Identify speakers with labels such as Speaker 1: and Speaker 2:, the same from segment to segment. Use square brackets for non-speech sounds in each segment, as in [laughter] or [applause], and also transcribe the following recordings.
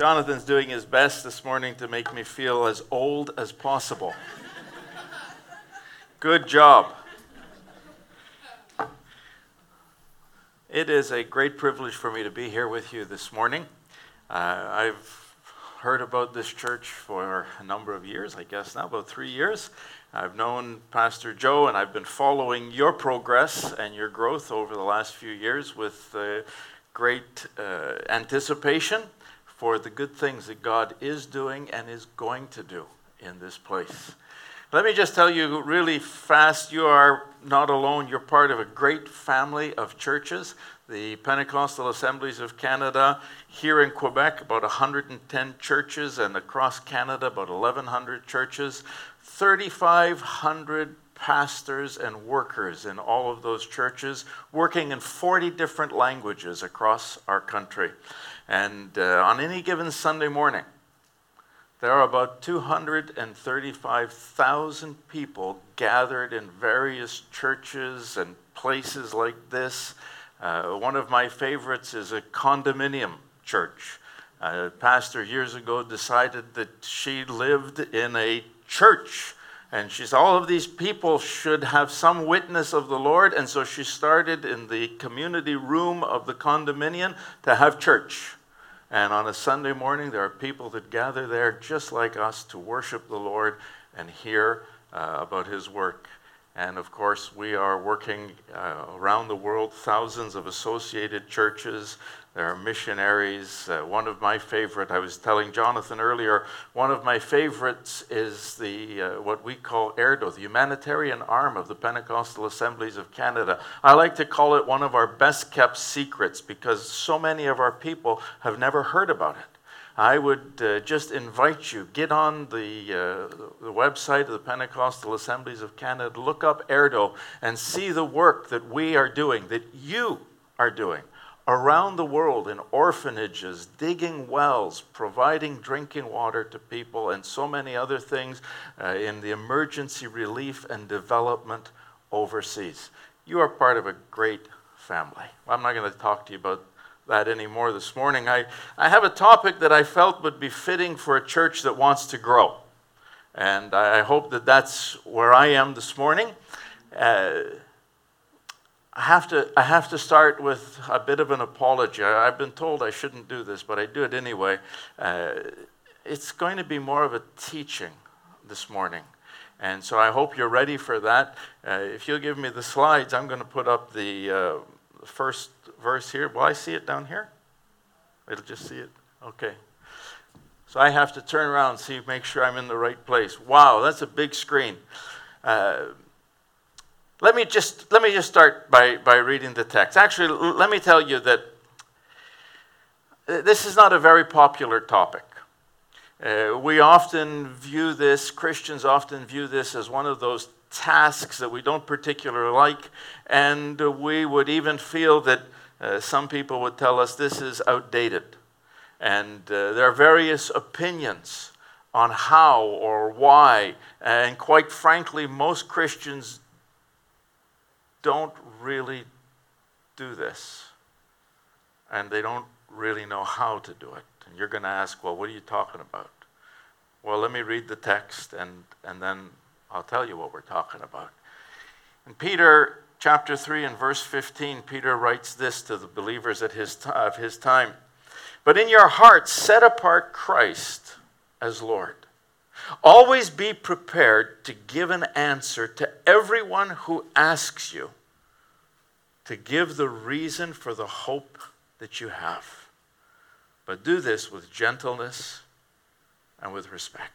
Speaker 1: Jonathan's doing his best this morning to make me feel as old as possible. Good job. It is a great privilege for me to be here with you this morning. Uh, I've heard about this church for a number of years, I guess now, about three years. I've known Pastor Joe and I've been following your progress and your growth over the last few years with uh, great uh, anticipation for the good things that God is doing and is going to do in this place. Let me just tell you really fast you are not alone. You're part of a great family of churches. The Pentecostal Assemblies of Canada, here in Quebec, about 110 churches, and across Canada, about 1,100 churches, 3,500 pastors and workers in all of those churches, working in 40 different languages across our country. And uh, on any given Sunday morning, there are about 235,000 people gathered in various churches and places like this. Uh, one of my favorites is a condominium church. A pastor years ago decided that she lived in a church. And she said, all of these people should have some witness of the Lord. And so she started in the community room of the condominium to have church. And on a Sunday morning, there are people that gather there just like us to worship the Lord and hear uh, about His work. And of course, we are working uh, around the world, thousands of associated churches, there are missionaries. Uh, one of my favorite, I was telling Jonathan earlier, one of my favorites is the uh, what we call ERDO, the humanitarian arm of the Pentecostal Assemblies of Canada. I like to call it one of our best kept secrets because so many of our people have never heard about it. I would uh, just invite you, get on the, uh, the website of the Pentecostal Assemblies of Canada, look up ERDO, and see the work that we are doing, that you are doing around the world in orphanages, digging wells, providing drinking water to people, and so many other things uh, in the emergency relief and development overseas. You are part of a great family. I'm not going to talk to you about that anymore this morning. I, I have a topic that I felt would be fitting for a church that wants to grow. And I hope that that's where I am this morning. Uh, I have to, I have to start with a bit of an apology. I've been told I shouldn't do this, but I do it anyway. Uh, it's going to be more of a teaching this morning. And so I hope you're ready for that. Uh, if you'll give me the slides, I'm going to put up the uh, first verse here. Will I see it down here? It'll just see it? Okay. So I have to turn around and see, make sure I'm in the right place. Wow, that's a big screen. Uh, let me just, let me just start by, by reading the text. Actually, let me tell you that this is not a very popular topic. Uh, we often view this, Christians often view this as one of those tasks that we don't particularly like, and we would even feel that uh, some people would tell us this is outdated. And uh, there are various opinions on how or why, and quite frankly, most Christians don't really do this. And they don't really know how to do it. And you're going to ask, well, what are you talking about? Well, let me read the text and, and then I'll tell you what we're talking about. In Peter chapter 3 and verse 15, Peter writes this to the believers at his t- of his time But in your hearts, set apart Christ as Lord. Always be prepared to give an answer to everyone who asks you to give the reason for the hope that you have. But do this with gentleness and with respect.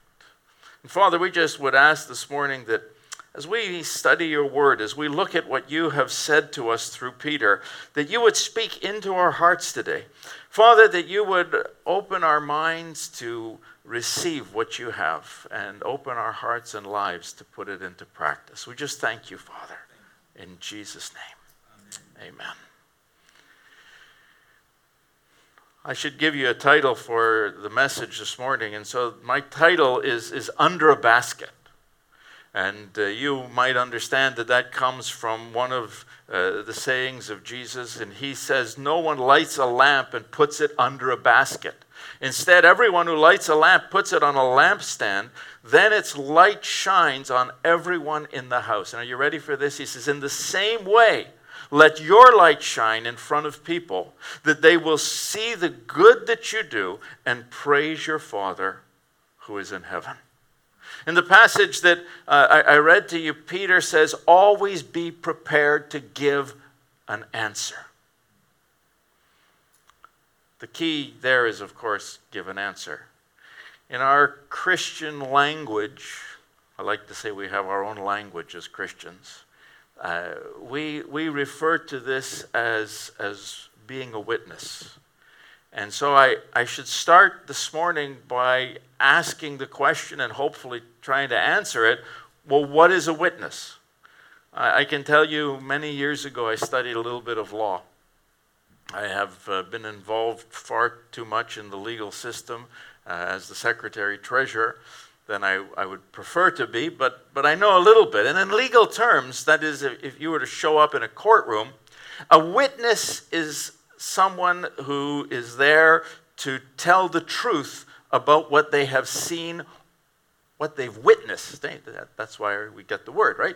Speaker 1: And Father, we just would ask this morning that as we study your word, as we look at what you have said to us through Peter, that you would speak into our hearts today. Father, that you would open our minds to receive what you have and open our hearts and lives to put it into practice. We just thank you, Father, in Jesus' name. Amen. Amen. I should give you a title for the message this morning, and so my title is, is Under a Basket. And uh, you might understand that that comes from one of uh, the sayings of Jesus, and he says, No one lights a lamp and puts it under a basket Instead, everyone who lights a lamp puts it on a lampstand, then its light shines on everyone in the house. And are you ready for this? He says, In the same way, let your light shine in front of people, that they will see the good that you do and praise your Father who is in heaven. In the passage that uh, I, I read to you, Peter says, Always be prepared to give an answer. The key there is, of course, give an answer. In our Christian language, I like to say we have our own language as Christians. Uh, we, we refer to this as, as being a witness. And so I, I should start this morning by asking the question and hopefully trying to answer it well, what is a witness? I, I can tell you many years ago I studied a little bit of law. I have uh, been involved far too much in the legal system uh, as the secretary treasurer than I, I would prefer to be, but, but I know a little bit. And in legal terms, that is, if, if you were to show up in a courtroom, a witness is someone who is there to tell the truth about what they have seen, what they've witnessed. That's why we get the word, right?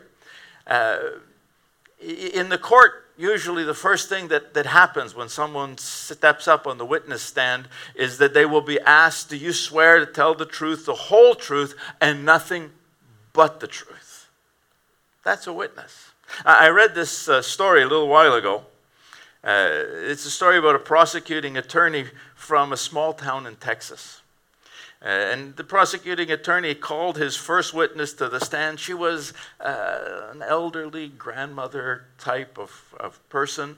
Speaker 1: Uh, in the court, usually the first thing that, that happens when someone steps up on the witness stand is that they will be asked, Do you swear to tell the truth, the whole truth, and nothing but the truth? That's a witness. I read this uh, story a little while ago. Uh, it's a story about a prosecuting attorney from a small town in Texas. Uh, and the prosecuting attorney called his first witness to the stand. She was uh, an elderly grandmother type of, of person.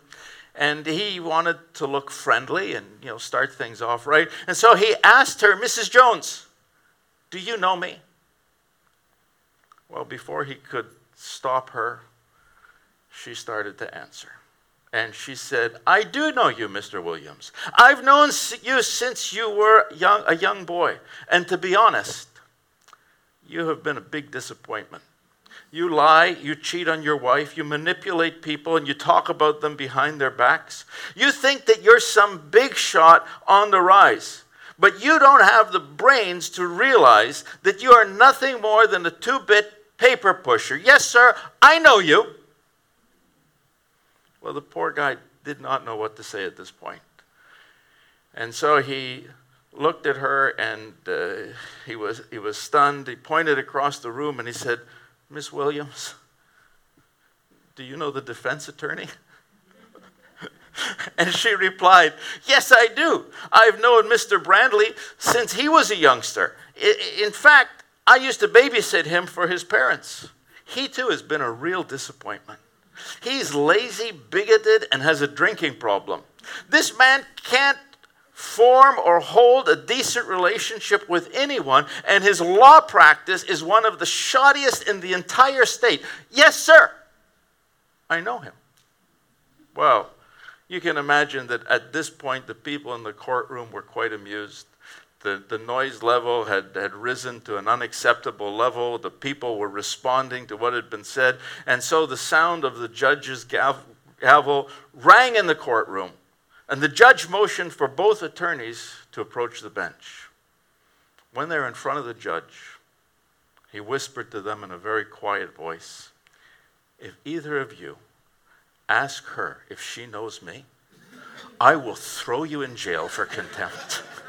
Speaker 1: And he wanted to look friendly and you know start things off right. And so he asked her, Mrs. Jones, do you know me? Well, before he could stop her, she started to answer. And she said, I do know you, Mr. Williams. I've known you since you were young, a young boy. And to be honest, you have been a big disappointment. You lie, you cheat on your wife, you manipulate people, and you talk about them behind their backs. You think that you're some big shot on the rise, but you don't have the brains to realize that you are nothing more than a two bit paper pusher. Yes, sir, I know you. Well, the poor guy did not know what to say at this point. And so he looked at her and uh, he, was, he was stunned. He pointed across the room and he said, Miss Williams, do you know the defense attorney? [laughs] and she replied, Yes, I do. I've known Mr. Bradley since he was a youngster. In fact, I used to babysit him for his parents. He too has been a real disappointment. He's lazy, bigoted, and has a drinking problem. This man can't form or hold a decent relationship with anyone, and his law practice is one of the shoddiest in the entire state. Yes, sir. I know him. Well, you can imagine that at this point, the people in the courtroom were quite amused. The, the noise level had, had risen to an unacceptable level. The people were responding to what had been said. And so the sound of the judge's gavel rang in the courtroom. And the judge motioned for both attorneys to approach the bench. When they're in front of the judge, he whispered to them in a very quiet voice If either of you ask her if she knows me, I will throw you in jail for contempt. [laughs]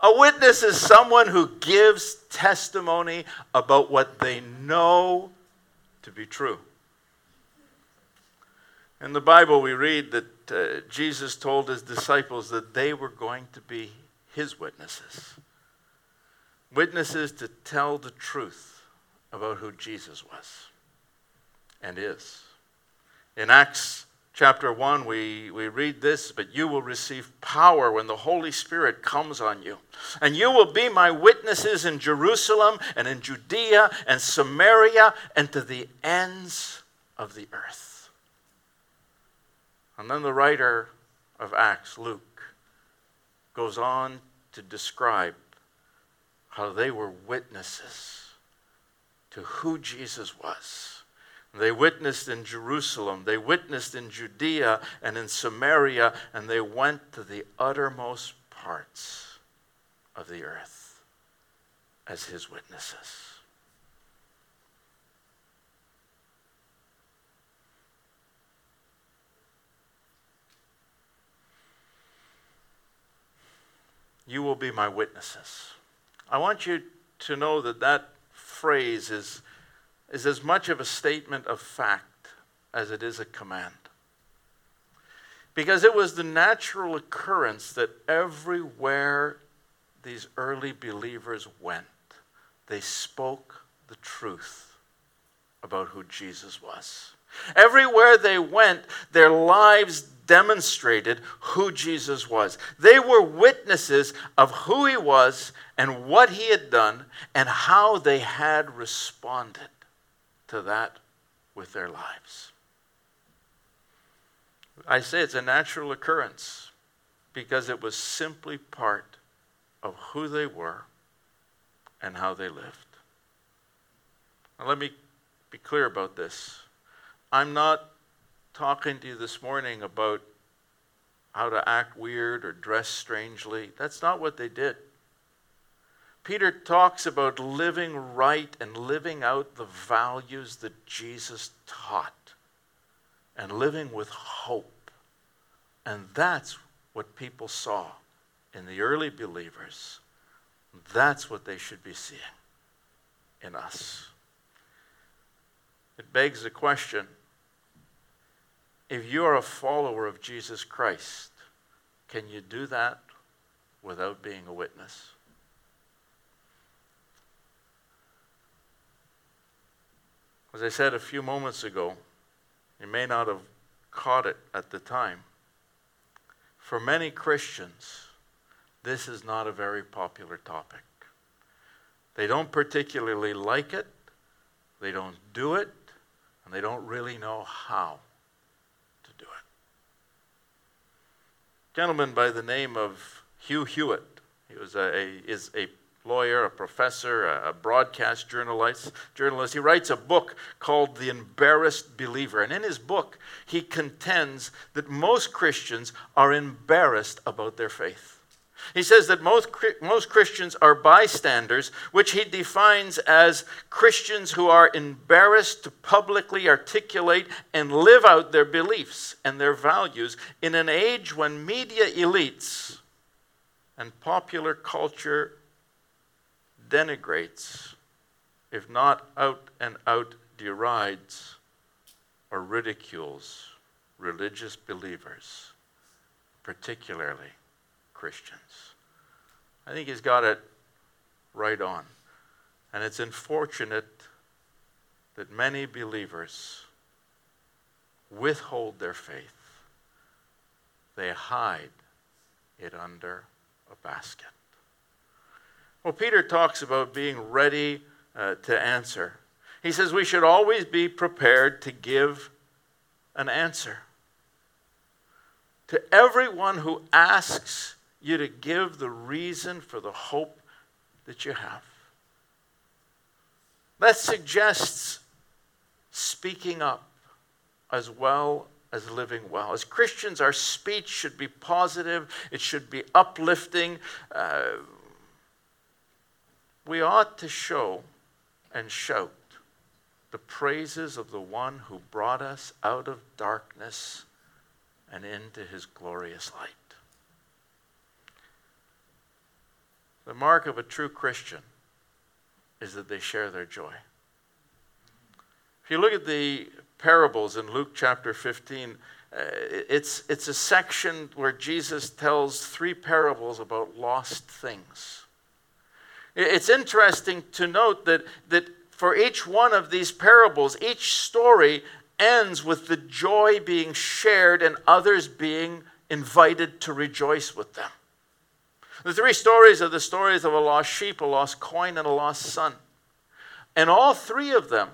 Speaker 1: A witness is someone who gives testimony about what they know to be true. In the Bible, we read that uh, Jesus told his disciples that they were going to be his witnesses. Witnesses to tell the truth about who Jesus was and is. In Acts chapter 1, we, we read this, but you will receive power when the Holy Spirit comes on you. And you will be my witnesses in Jerusalem and in Judea and Samaria and to the ends of the earth. And then the writer of Acts, Luke, goes on to describe how they were witnesses to who Jesus was They witnessed in Jerusalem, they witnessed in Judea and in Samaria, and they went to the uttermost parts of the earth as his witnesses. You will be my witnesses. I want you to know that that phrase is, is as much of a statement of fact as it is a command. Because it was the natural occurrence that everywhere these early believers went, they spoke the truth about who Jesus was. Everywhere they went, their lives demonstrated who Jesus was. They were witnesses of who he was and what he had done and how they had responded to that with their lives. I say it's a natural occurrence because it was simply part of who they were and how they lived. Now, let me be clear about this. I'm not talking to you this morning about how to act weird or dress strangely. That's not what they did. Peter talks about living right and living out the values that Jesus taught and living with hope. And that's what people saw in the early believers. That's what they should be seeing in us. It begs the question if you are a follower of Jesus Christ, can you do that without being a witness? As I said a few moments ago, you may not have caught it at the time. For many Christians, this is not a very popular topic. They don't particularly like it, they don't do it, and they don't really know how. To do it. A gentleman by the name of Hugh Hewitt. He was a, a is a lawyer, a professor, a broadcast journalist, journalist. He writes a book called The Embarrassed Believer. And in his book, he contends that most Christians are embarrassed about their faith. He says that most, most Christians are bystanders, which he defines as Christians who are embarrassed to publicly articulate and live out their beliefs and their values in an age when media elites and popular culture denigrates, if not out and out derides or ridicules religious believers, particularly Christians. I think he's got it right on. And it's unfortunate that many believers withhold their faith, they hide it under a basket. Well, Peter talks about being ready uh, to answer. He says we should always be prepared to give an answer. To everyone who asks you to give the reason for the hope that you have. That suggests speaking up as well as living well. As Christians, our speech should be positive, it should be uplifting. Uh, we ought to show and shout the praises of the one who brought us out of darkness and into his glorious light. The mark of a true Christian is that they share their joy. If you look at the parables in Luke chapter 15, uh, it's, it's a section where Jesus tells three parables about lost things. It's interesting to note that, that for each one of these parables, each story ends with the joy being shared and others being invited to rejoice with them. The three stories are the stories of a lost sheep, a lost coin, and a lost son. And all three of them,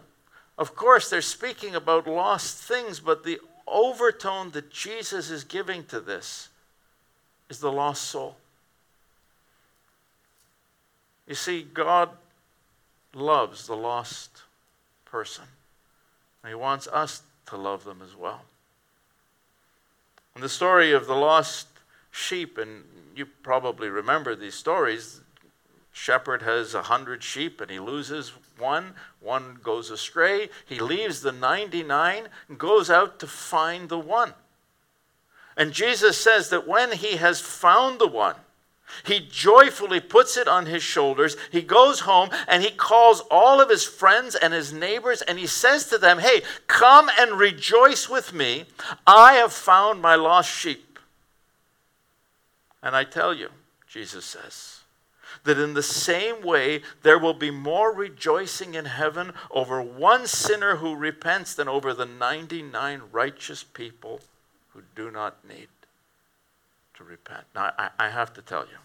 Speaker 1: of course, they're speaking about lost things, but the overtone that Jesus is giving to this is the lost soul. You see, God loves the lost person. And He wants us to love them as well. And the story of the lost sheep, and you probably remember these stories. Shepherd has a hundred sheep and he loses one. One goes astray. He leaves the 99 and goes out to find the one. And Jesus says that when he has found the one, he joyfully puts it on his shoulders. He goes home and he calls all of his friends and his neighbors and he says to them, Hey, come and rejoice with me. I have found my lost sheep. And I tell you, Jesus says, that in the same way there will be more rejoicing in heaven over one sinner who repents than over the 99 righteous people who do not need to repent. Now, I, I have to tell you,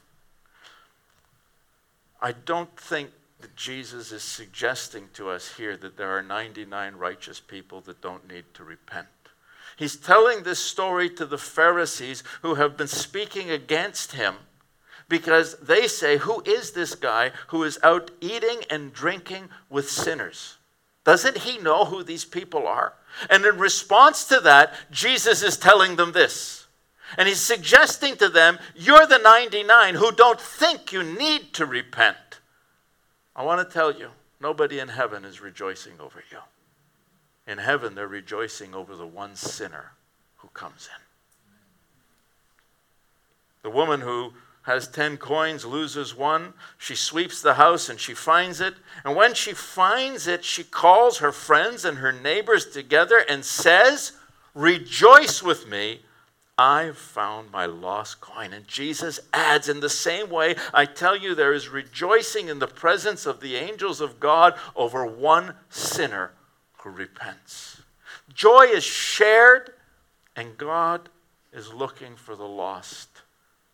Speaker 1: I don't think that Jesus is suggesting to us here that there are 99 righteous people that don't need to repent. He's telling this story to the Pharisees who have been speaking against him because they say, Who is this guy who is out eating and drinking with sinners? Doesn't he know who these people are? And in response to that, Jesus is telling them this. And he's suggesting to them, You're the 99 who don't think you need to repent. I want to tell you, nobody in heaven is rejoicing over you. In heaven, they're rejoicing over the one sinner who comes in. The woman who has 10 coins, loses one. She sweeps the house and she finds it. And when she finds it, she calls her friends and her neighbors together and says, Rejoice with me. I've found my lost coin. And Jesus adds, in the same way, I tell you, there is rejoicing in the presence of the angels of God over one sinner who repents. Joy is shared, and God is looking for the lost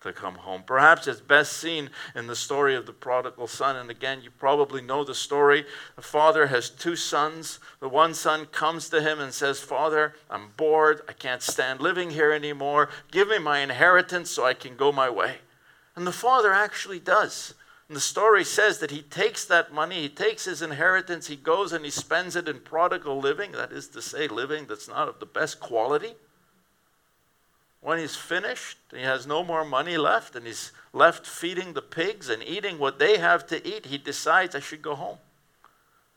Speaker 1: to come home. Perhaps it's best seen in the story of the prodigal son. And again, you probably know the story. The father has two sons. The one son comes to him and says, Father, I'm bored. I can't stand living here anymore. Give me my inheritance so I can go my way. And the father actually does. And the story says that he takes that money, he takes his inheritance, he goes and he spends it in prodigal living. That is to say, living that's not of the best quality when he's finished, he has no more money left, and he's left feeding the pigs and eating what they have to eat, he decides I should go home.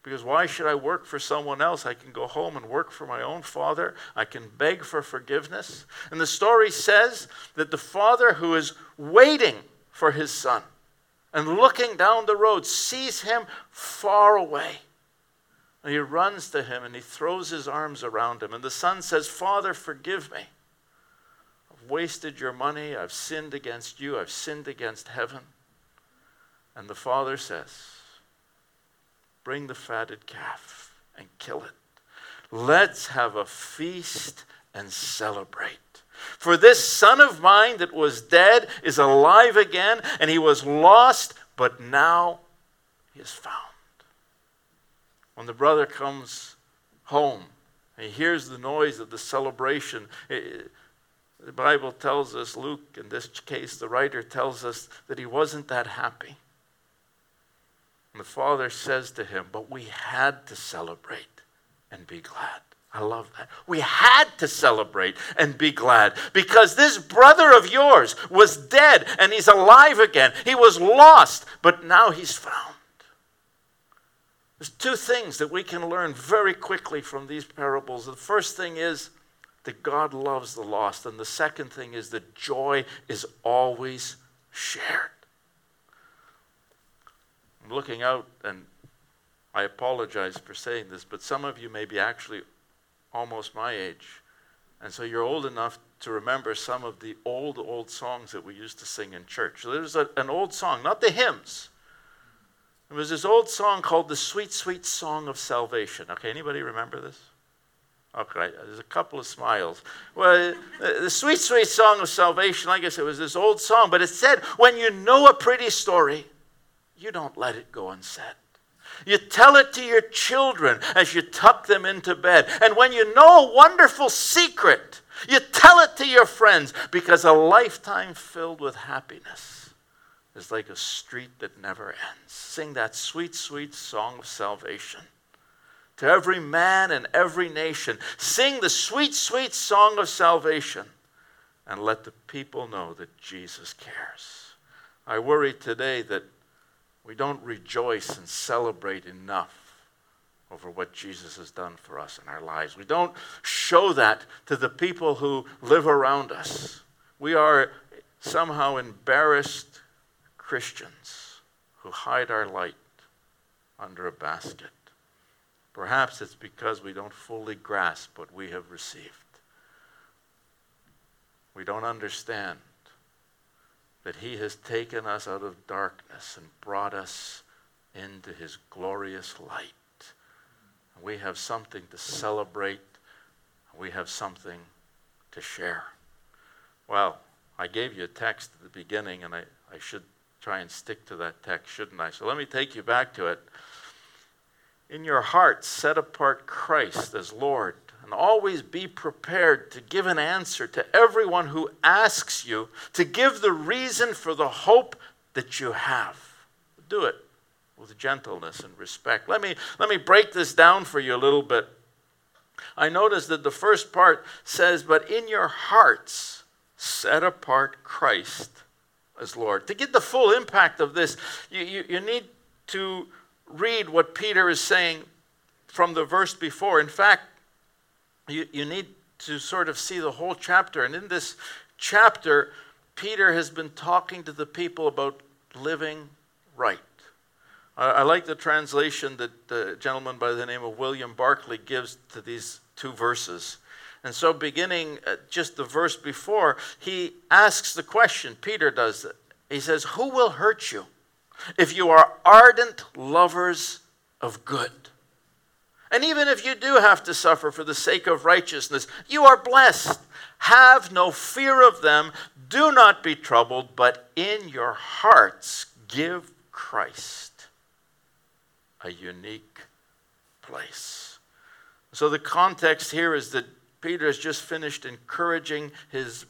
Speaker 1: Because why should I work for someone else? I can go home and work for my own father. I can beg for forgiveness. And the story says that the father who is waiting for his son and looking down the road sees him far away. And he runs to him and he throws his arms around him. And the son says, Father, forgive me wasted your money. I've sinned against you. I've sinned against heaven. And the father says, Bring the fatted calf and kill it. Let's have a feast and celebrate. For this son of mine that was dead is alive again, and he was lost, but now he is found. When the brother comes home, he hears the noise of the celebration. The Bible tells us, Luke, in this case, the writer tells us that he wasn't that happy. And the father says to him, But we had to celebrate and be glad. I love that. We had to celebrate and be glad because this brother of yours was dead and he's alive again. He was lost, but now he's found. There's two things that we can learn very quickly from these parables. The first thing is that God loves the lost. And the second thing is that joy is always shared. I'm looking out, and I apologize for saying this, but some of you may be actually almost my age. And so you're old enough to remember some of the old, old songs that we used to sing in church. There's a, an old song, not the hymns. There was this old song called the Sweet, Sweet Song of Salvation. Okay, anybody remember this? Okay, there's a couple of smiles. Well, the sweet, sweet song of salvation, I said, was this old song, but it said, when you know a pretty story, you don't let it go unsaid. You tell it to your children as you tuck them into bed. And when you know a wonderful secret, you tell it to your friends because a lifetime filled with happiness is like a street that never ends. Sing that sweet, sweet song of salvation to every man and every nation. Sing the sweet, sweet song of salvation and let the people know that Jesus cares. I worry today that we don't rejoice and celebrate enough over what Jesus has done for us in our lives. We don't show that to the people who live around us. We are somehow embarrassed Christians who hide our light under a basket. Perhaps it's because we don't fully grasp what we have received. We don't understand that He has taken us out of darkness and brought us into His glorious light. We have something to celebrate, we have something to share. Well, I gave you a text at the beginning, and I, I should try and stick to that text, shouldn't I? So let me take you back to it. In your heart, set apart Christ as Lord, and always be prepared to give an answer to everyone who asks you, to give the reason for the hope that you have. Do it with gentleness and respect. Let me, let me break this down for you a little bit. I notice that the first part says, But in your hearts, set apart Christ as Lord. To get the full impact of this, you, you, you need to read what Peter is saying from the verse before. In fact, you, you need to sort of see the whole chapter. And in this chapter, Peter has been talking to the people about living right. I, I like the translation that the gentleman by the name of William Barclay gives to these two verses. And so, beginning just the verse before, he asks the question, Peter does it. He says, Who will hurt you if you are ardent lovers of good? And even if you do have to suffer for the sake of righteousness, you are blessed. Have no fear of them. Do not be troubled, but in your hearts give Christ a unique place. So the context here is that Peter has just finished encouraging his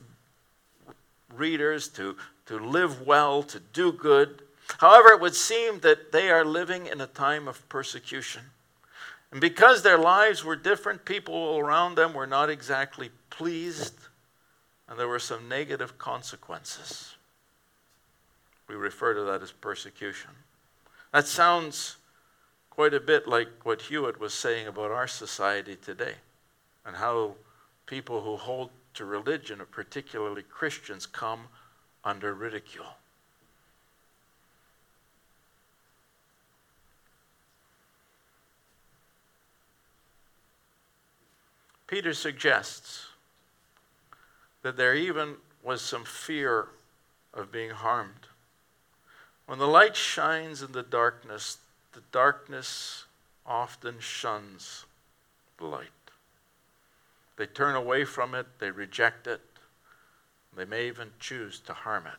Speaker 1: readers to, to live well, to do good. However, it would seem that they are living in a time of persecution. And because their lives were different, people around them were not exactly pleased, and there were some negative consequences. We refer to that as persecution. That sounds quite a bit like what Hewitt was saying about our society today and how people who hold to religion, particularly Christians, come under ridicule. Peter suggests that there even was some fear of being harmed. When the light shines in the darkness, the darkness often shuns the light. They turn away from it, they reject it, they may even choose to harm it.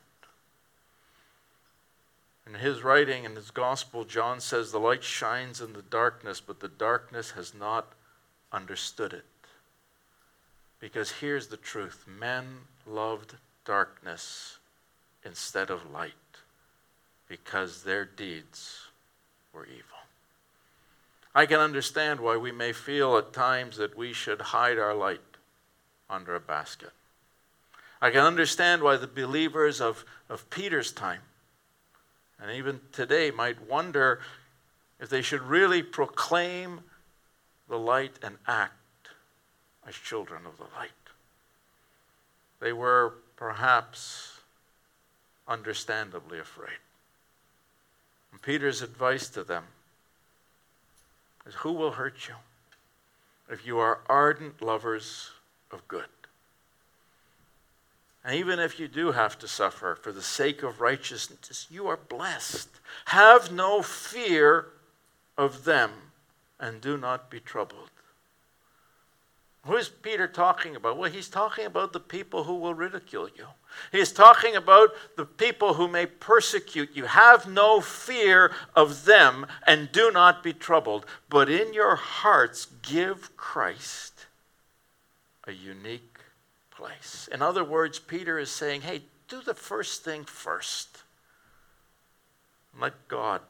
Speaker 1: In his writing, in his gospel, John says, The light shines in the darkness, but the darkness has not understood it. Because here's the truth men loved darkness instead of light because their deeds were evil. I can understand why we may feel at times that we should hide our light under a basket. I can understand why the believers of, of Peter's time and even today might wonder if they should really proclaim the light and act as children of the light. They were perhaps understandably afraid. And Peter's advice to them is who will hurt you if you are ardent lovers of good? And even if you do have to suffer for the sake of righteousness, you are blessed. Have no fear of them and do not be troubled. Who is Peter talking about? Well, he's talking about the people who will ridicule you. He's talking about the people who may persecute you. Have no fear of them and do not be troubled, but in your hearts give Christ a unique place. In other words, Peter is saying, hey, do the first thing first. Let God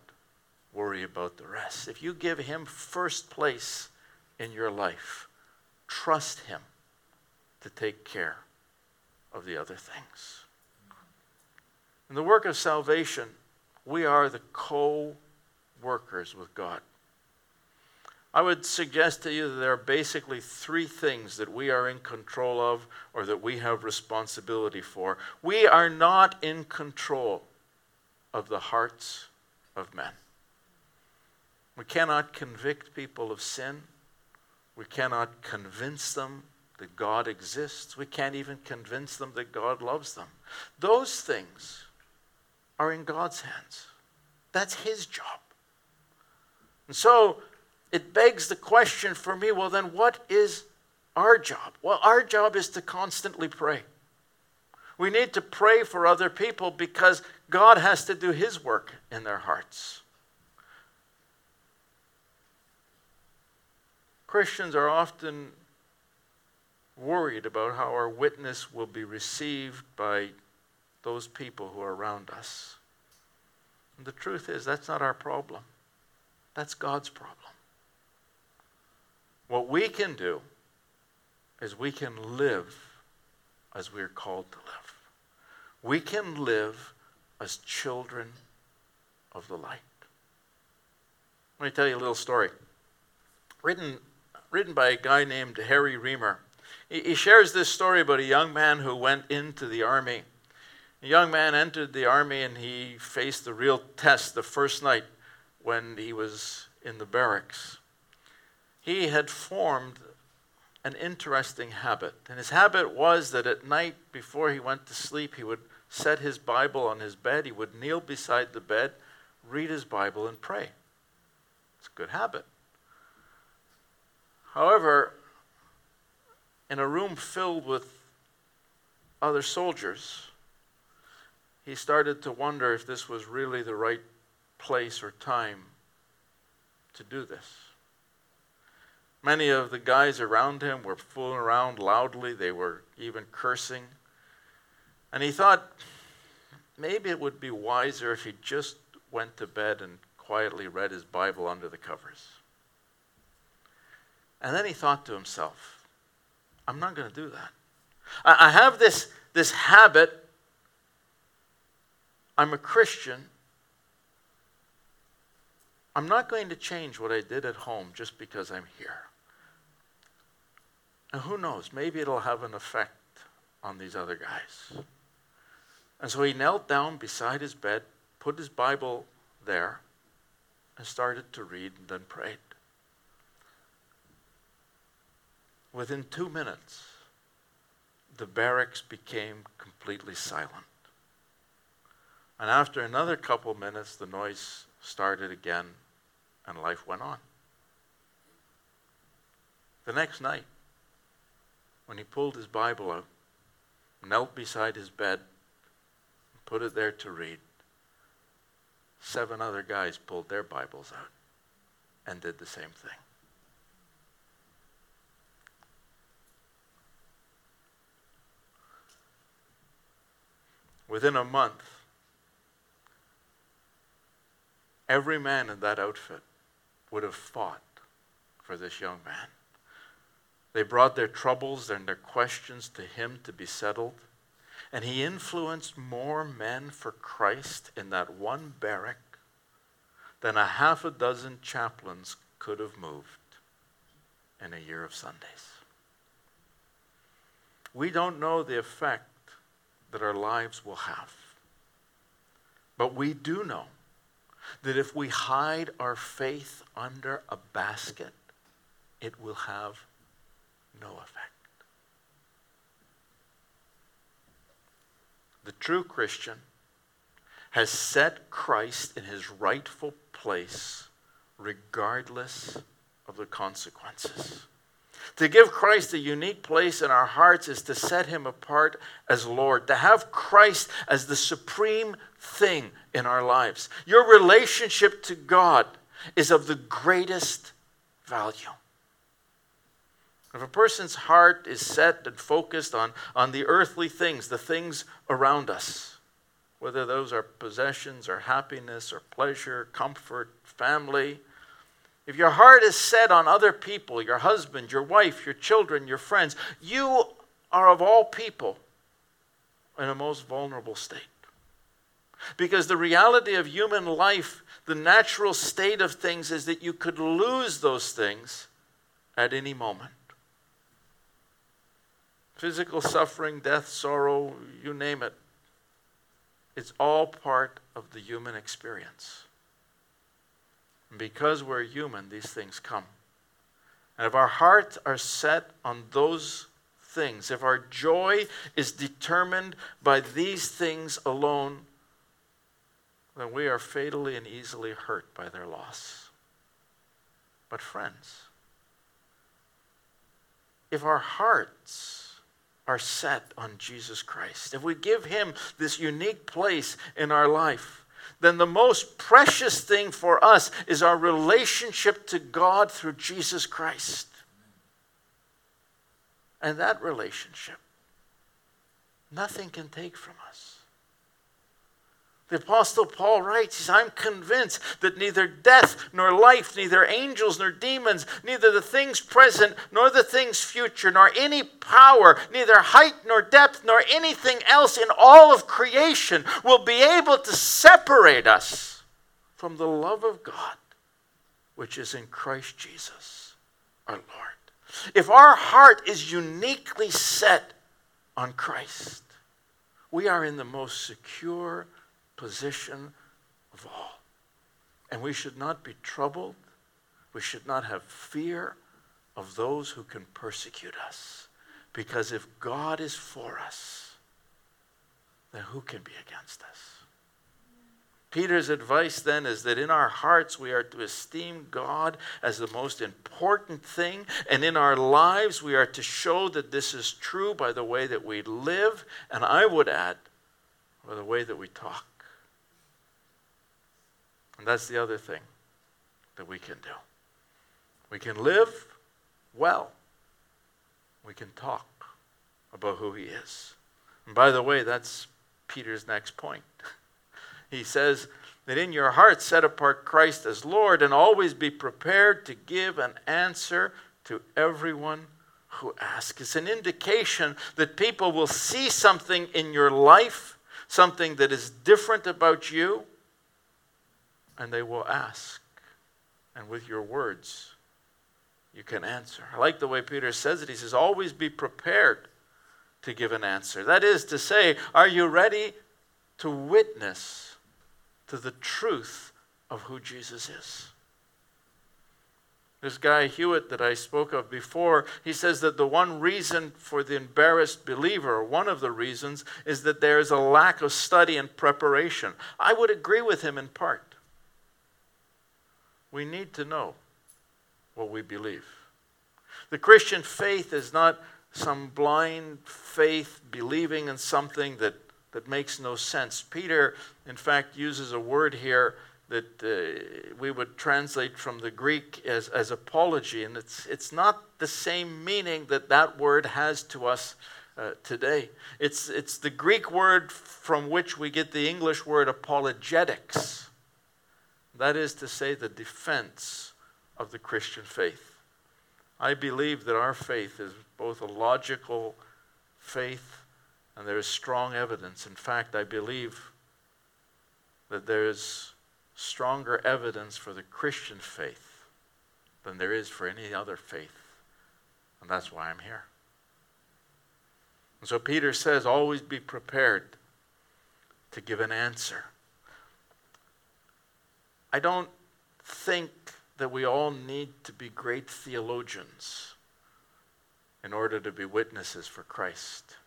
Speaker 1: worry about the rest. If you give Him first place in your life, trust Him to take care of the other things. In the work of salvation, we are the co workers with God. I would suggest to you that there are basically three things that we are in control of or that we have responsibility for. We are not in control of the hearts of men. We cannot convict people of sin. We cannot convince them that God exists. We can't even convince them that God loves them. Those things are in God's hands. That's His job. And so it begs the question for me well, then what is our job? Well, our job is to constantly pray. We need to pray for other people because God has to do His work in their hearts. Christians are often worried about how our witness will be received by those people who are around us. And the truth is, that's not our problem, that's God's problem. What we can do is we can live as we're called to live. We can live as children of the light. Let me tell you a little story. Written, written by a guy named Harry Reamer. He, he shares this story about a young man who went into the army. A young man entered the army and he faced the real test the first night when he was in the barracks. He had formed an interesting habit. And his habit was that at night, before he went to sleep, he would set his Bible on his bed. He would kneel beside the bed, read his Bible, and pray. It's a good habit. However, in a room filled with other soldiers, he started to wonder if this was really the right place or time to do this. Many of the guys around him were fooling around loudly, they were even cursing. And he thought maybe it would be wiser if he just went to bed and quietly read his Bible under the covers. And then he thought to himself, I'm not going to do that. I have this, this habit. I'm a Christian. I'm not going to change what I did at home just because I'm here. And who knows, maybe it'll have an effect on these other guys. And so he knelt down beside his bed, put his Bible there, and started to read and then prayed. Within two minutes, the barracks became completely silent. And after another couple minutes, the noise started again and life went on. The next night, when he pulled his Bible out, knelt beside his bed, put it there to read, seven other guys pulled their Bibles out and did the same thing. Within a month, every man in that outfit would have fought for this young man. They brought their troubles and their questions to him to be settled. And he influenced more men for Christ in that one barrack than a half a dozen chaplains could have moved in a year of Sundays. We don't know the effect that our lives will have. But we do know that if we hide our faith under a basket, it will have no effect. The true Christian has set Christ in his rightful place regardless of the consequences. To give Christ a unique place in our hearts is to set him apart as Lord, to have Christ as the supreme thing in our lives. Your relationship to God is of the greatest value. If a person's heart is set and focused on, on the earthly things, the things around us, whether those are possessions or happiness or pleasure, comfort, family. If your heart is set on other people, your husband, your wife, your children, your friends, you are of all people in a most vulnerable state. Because the reality of human life, the natural state of things, is that you could lose those things at any moment. Physical suffering, death, sorrow, you name it. It's all part of the human experience. Because we're human, these things come. And if our hearts are set on those things, if our joy is determined by these things alone, then we are fatally and easily hurt by their loss. But, friends, if our hearts are set on Jesus Christ, if we give Him this unique place in our life, then the most precious thing for us is our relationship to God through Jesus Christ. And that relationship, nothing can take from us. The Apostle Paul writes, says, I'm convinced that neither death nor life, neither angels nor demons, neither the things present nor the things future, nor any power, neither height nor depth, nor anything else in all of creation will be able to separate us from the love of God, which is in Christ Jesus our Lord. If our heart is uniquely set on Christ, we are in the most secure position of all. And we should not be troubled. We should not have fear of those who can persecute us. Because if God is for us, then who can be against us? Peter's advice then is that in our hearts we are to esteem God as the most important thing, and in our lives we are to show that this is true by the way that we live, and I would add, by the way that we talk. And that's the other thing that we can do. We can live well, we can talk about who He is. And by the way, that's Peter's next point. [laughs] He says that in your heart set apart Christ as Lord and always be prepared to give an answer to everyone who asks. It's an indication that people will see something in your life, something that is different about you, and they will ask. And with your words, you can answer. I like the way Peter says it. He says, always be prepared to give an answer. That is to say, are you ready to witness? to the truth of who Jesus is. This guy Hewitt that I spoke of before, he says that the one reason for the embarrassed believer, one of the reasons, is that there is a lack of study and preparation. I would agree with him in part. We need to know what we believe. The Christian faith is not some blind faith believing in something that that makes no sense. Peter, in fact, uses a word here that uh, we would translate from the Greek as, as apology, and it's, it's not the same meaning that that word has to us uh, today. It's, it's the Greek word from which we get the English word apologetics. That is to say, the defense of the Christian faith. I believe that our faith is both a logical faith and there is strong evidence. In fact, I believe that there is stronger evidence for the Christian faith than there is for any other faith. And that's why I'm here. And so Peter says, always be prepared to give an answer. I don't think that we all need to be great theologians in order to be witnesses for Christ.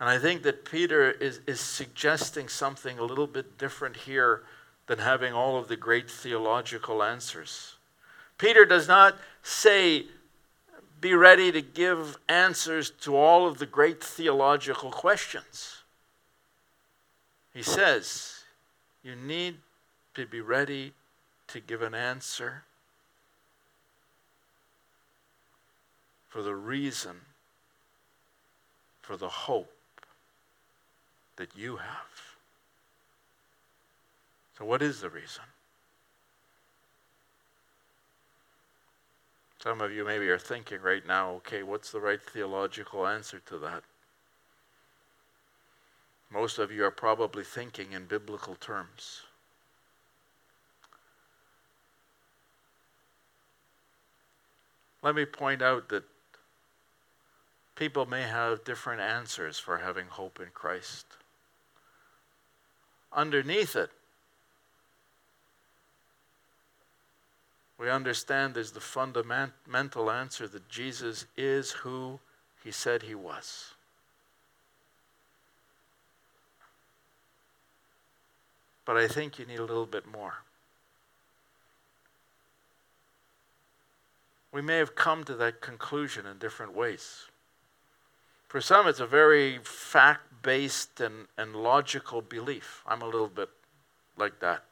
Speaker 1: And I think that Peter is, is suggesting something a little bit different here than having all of the great theological answers. Peter does not say, be ready to give answers to all of the great theological questions. He says, you need to be ready to give an answer for the reason, for the hope that you have So, what is the reason? Some of you maybe are thinking right now, okay, what's the right theological answer to that? Most of you are probably thinking in biblical terms. Let me point out that people may have different answers for having hope in Christ. Underneath it, we understand there's the fundamental answer that Jesus is who he said he was. But I think you need a little bit more. We may have come to that conclusion in different ways. For some, it's a very fact based and, and logical belief. I'm a little bit like that.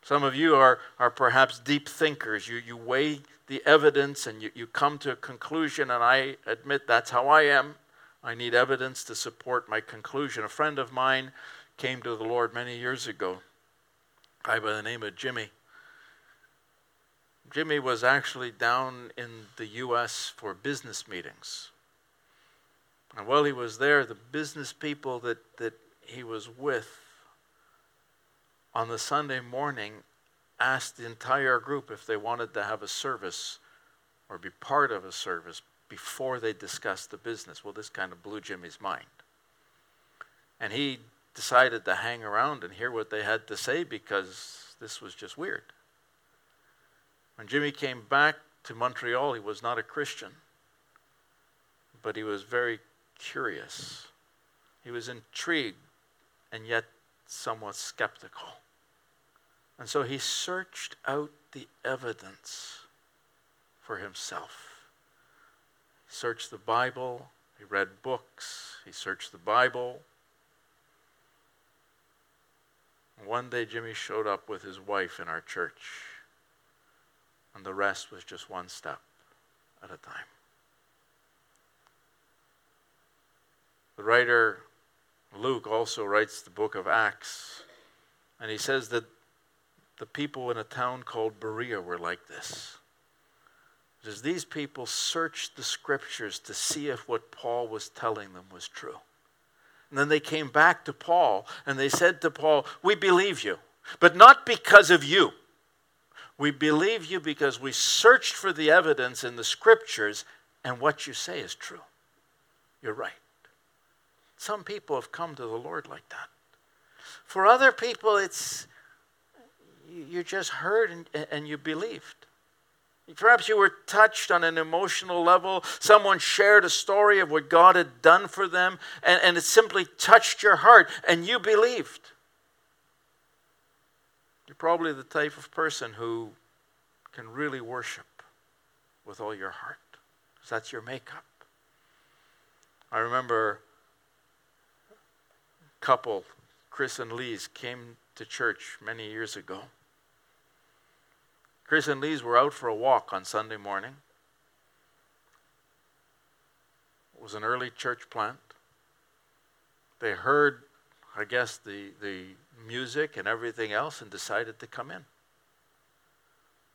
Speaker 1: Some of you are, are perhaps deep thinkers. You, you weigh the evidence and you, you come to a conclusion, and I admit that's how I am. I need evidence to support my conclusion. A friend of mine came to the Lord many years ago, a guy by the name of Jimmy. Jimmy was actually down in the U.S. for business meetings. And while he was there, the business people that, that he was with on the Sunday morning asked the entire group if they wanted to have a service or be part of a service before they discussed the business. Well, this kind of blew Jimmy's mind. And he decided to hang around and hear what they had to say because this was just weird. When Jimmy came back to Montreal, he was not a Christian, but he was very curious. He was intrigued and yet somewhat skeptical. And so he searched out the evidence for himself. He searched the Bible, he read books, he searched the Bible. One day, Jimmy showed up with his wife in our church, and the rest was just one step at a time. The writer Luke also writes the book of Acts, and he says that the people in a town called Berea were like this. Because these people searched the scriptures to see if what Paul was telling them was true. And then they came back to Paul and they said to Paul, We believe you, but not because of you. We believe you because we searched for the evidence in the scriptures and what you say is true. You're right. Some people have come to the Lord like that. For other people, it's you just heard and, and you believed. Perhaps you were touched on an emotional level. Someone shared a story of what God had done for them, and, and it simply touched your heart, and you believed. You're probably the type of person who can really worship with all your heart. Because that's your makeup. I remember a couple, Chris and Lise, came to church many years ago. Chris and Lise were out for a walk on Sunday morning. It was an early church plant. They heard, I guess, the, the music and everything else and decided to come in.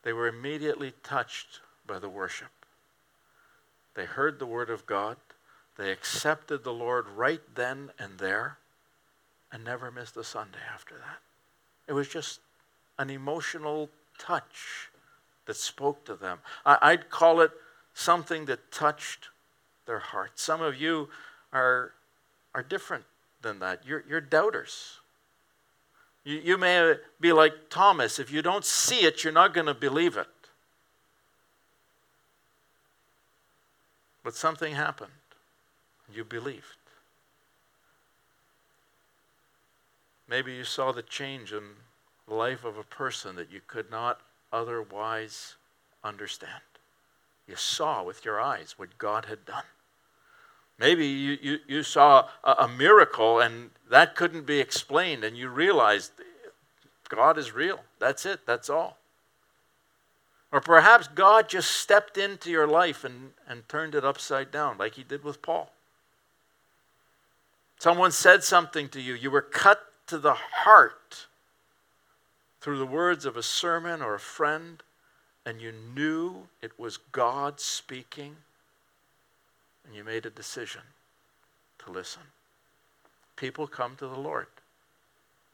Speaker 1: They were immediately touched by the worship. They heard the word of God. They accepted the Lord right then and there and never missed a Sunday after that. It was just an emotional touch that spoke to them. I, would call it something that touched their heart. Some of you are, are different than that. You're, you're doubters. You, you may be like Thomas. If you don't see it, you're not going to believe it. But something happened. You believed. Maybe you saw the change in the life of a person that you could not otherwise understand. You saw with your eyes what God had done. Maybe you, you, you saw a, a miracle and that couldn't be explained, and you realized God is real. That's it, that's all. Or perhaps God just stepped into your life and, and turned it upside down, like he did with Paul. Someone said something to you, you were cut to the heart through the words of a sermon or a friend, and you knew it was God speaking, and you made a decision to listen. People come to the Lord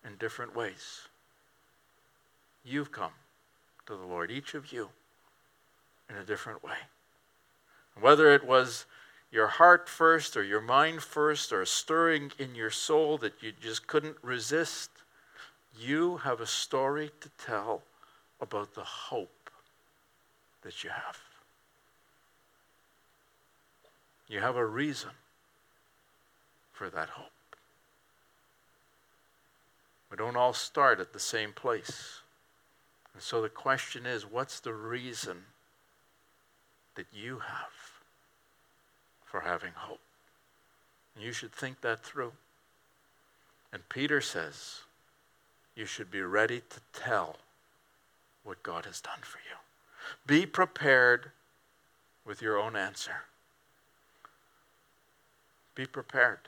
Speaker 1: in different ways. You've come to the Lord, each of you, in a different way. Whether it was your heart first or your mind first or a stirring in your soul that you just couldn't resist, you have a story to tell about the hope that you have. You have a reason for that hope. We don't all start at the same place. And so the question is what's the reason that you have for having hope? And you should think that through. And Peter says, you should be ready to tell what God has done for you. Be prepared with your own answer. Be prepared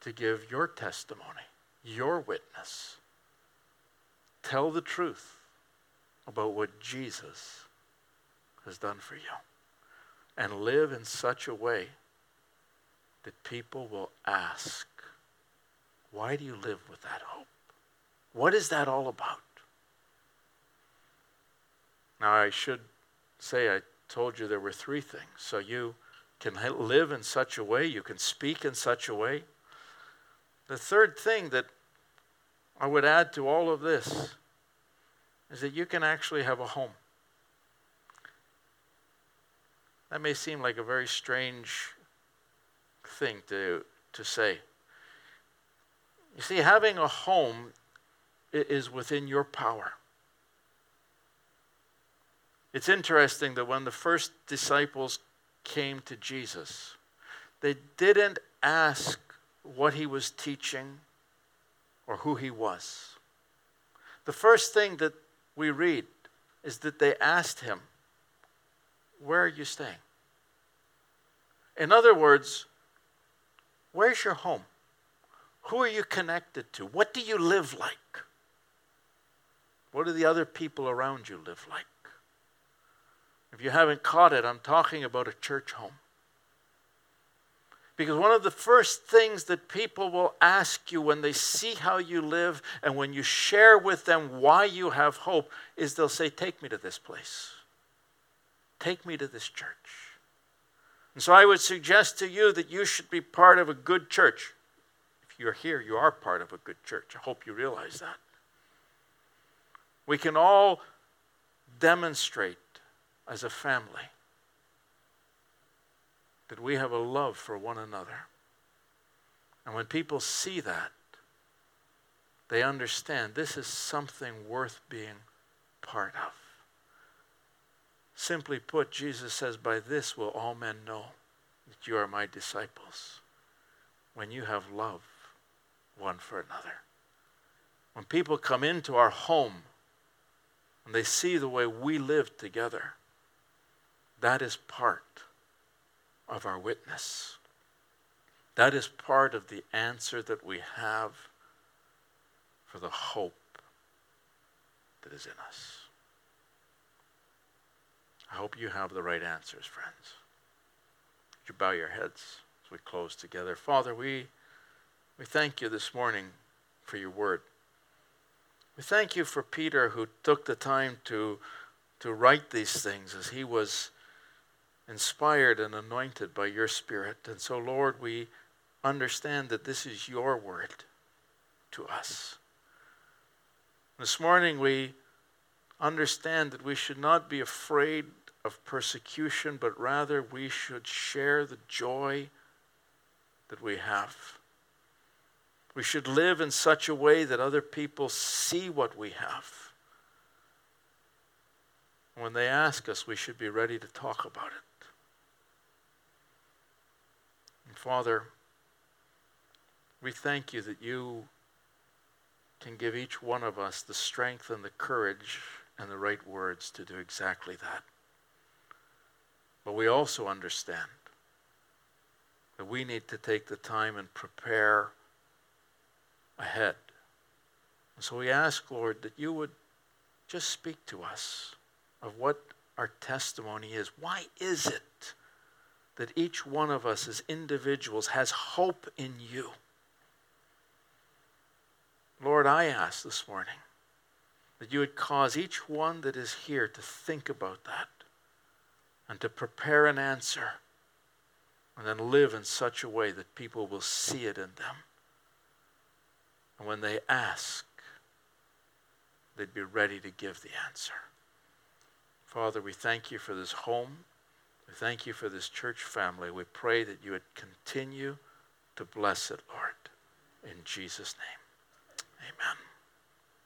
Speaker 1: to give your testimony, your witness. Tell the truth about what Jesus has done for you. And live in such a way that people will ask, Why do you live with that hope? What is that all about? Now, I should say, I told you there were three things. So you can live in such a way, you can speak in such a way. The third thing that I would add to all of this is that you can actually have a home. That may seem like a very strange thing to, to say. You see, having a home is within your power. It's interesting that when the first disciples came to Jesus, they didn't ask what he was teaching or who he was. The first thing that we read is that they asked him, Where are you staying? In other words, where's your home? Who are you connected to? What do you live like? What do the other people around you live like? If you haven't caught it, I'm talking about a church home. Because one of the first things that people will ask you when they see how you live and when you share with them why you have hope is they'll say, Take me to this place. Take me to this church. And so I would suggest to you that you should be part of a good church. If you're here, you are part of a good church. I hope you realize that. We can all demonstrate as a family that we have a love for one another. And when people see that, they understand this is something worth being part of. Simply put, Jesus says, By this will all men know that you are my disciples, when you have love one for another. When people come into our home, and they see the way we live together, that is part of our witness. That is part of the answer that we have for the hope that is in us. I hope you have the right answers, friends. Would you bow your heads as we close together? Father, we, we thank you this morning for your word. We thank you for Peter who took the time to, to write these things as he was inspired and anointed by your Spirit. And so, Lord, we understand that this is your word to us. This morning, we understand that we should not be afraid of persecution, but rather we should share the joy that we have. We should live in such a way that other people see what we have. When they ask us, we should be ready to talk about it. And Father, we thank you that you can give each one of us the strength and the courage and the right words to do exactly that. But we also understand that we need to take the time and prepare ahead And So we ask, Lord, that you would just speak to us of what our testimony is. Why is it that each one of us as individuals has hope in you? Lord, I ask this morning that you would cause each one that is here to think about that and to prepare an answer and then live in such a way that people will see it in them. And when they ask, they'd be ready to give the answer. Father, we thank you for this home. We thank you for this church family. We pray that you would continue to bless it, Lord. In Jesus' name, amen.